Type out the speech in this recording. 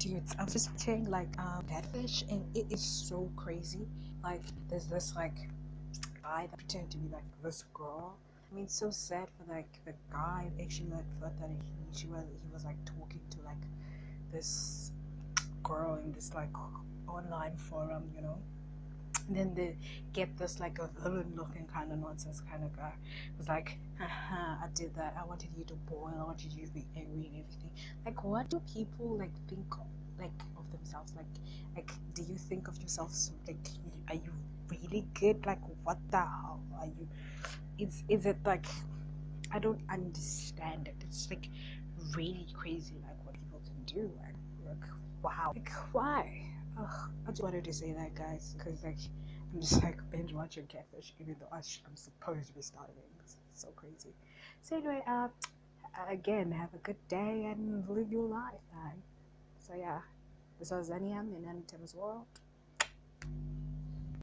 dudes i'm just watching like um catfish and it is so crazy. Like there's this like guy that pretended to be like this girl. I mean so sad for like the guy actually like thought that he she was he was like talking to like this girl in this like online forum you know then they get this like a villain looking kind of nonsense kind of guy. Was like i did that. I wanted you to boil. I wanted you to be angry and everything. Like what do people like think of, like of themselves? Like like do you think of yourself so, like are you really good? Like what the hell are you? Is is it like i don't understand it. It's like really crazy like what people can do like, like wow. Like why Ugh, i just wanted to say that guys because like i'm just like binge watching catfish even though I i'm supposed to be starving it's so crazy. So anyway uh again have a good day and live your life man so yeah. This was Zaniam in Tim's world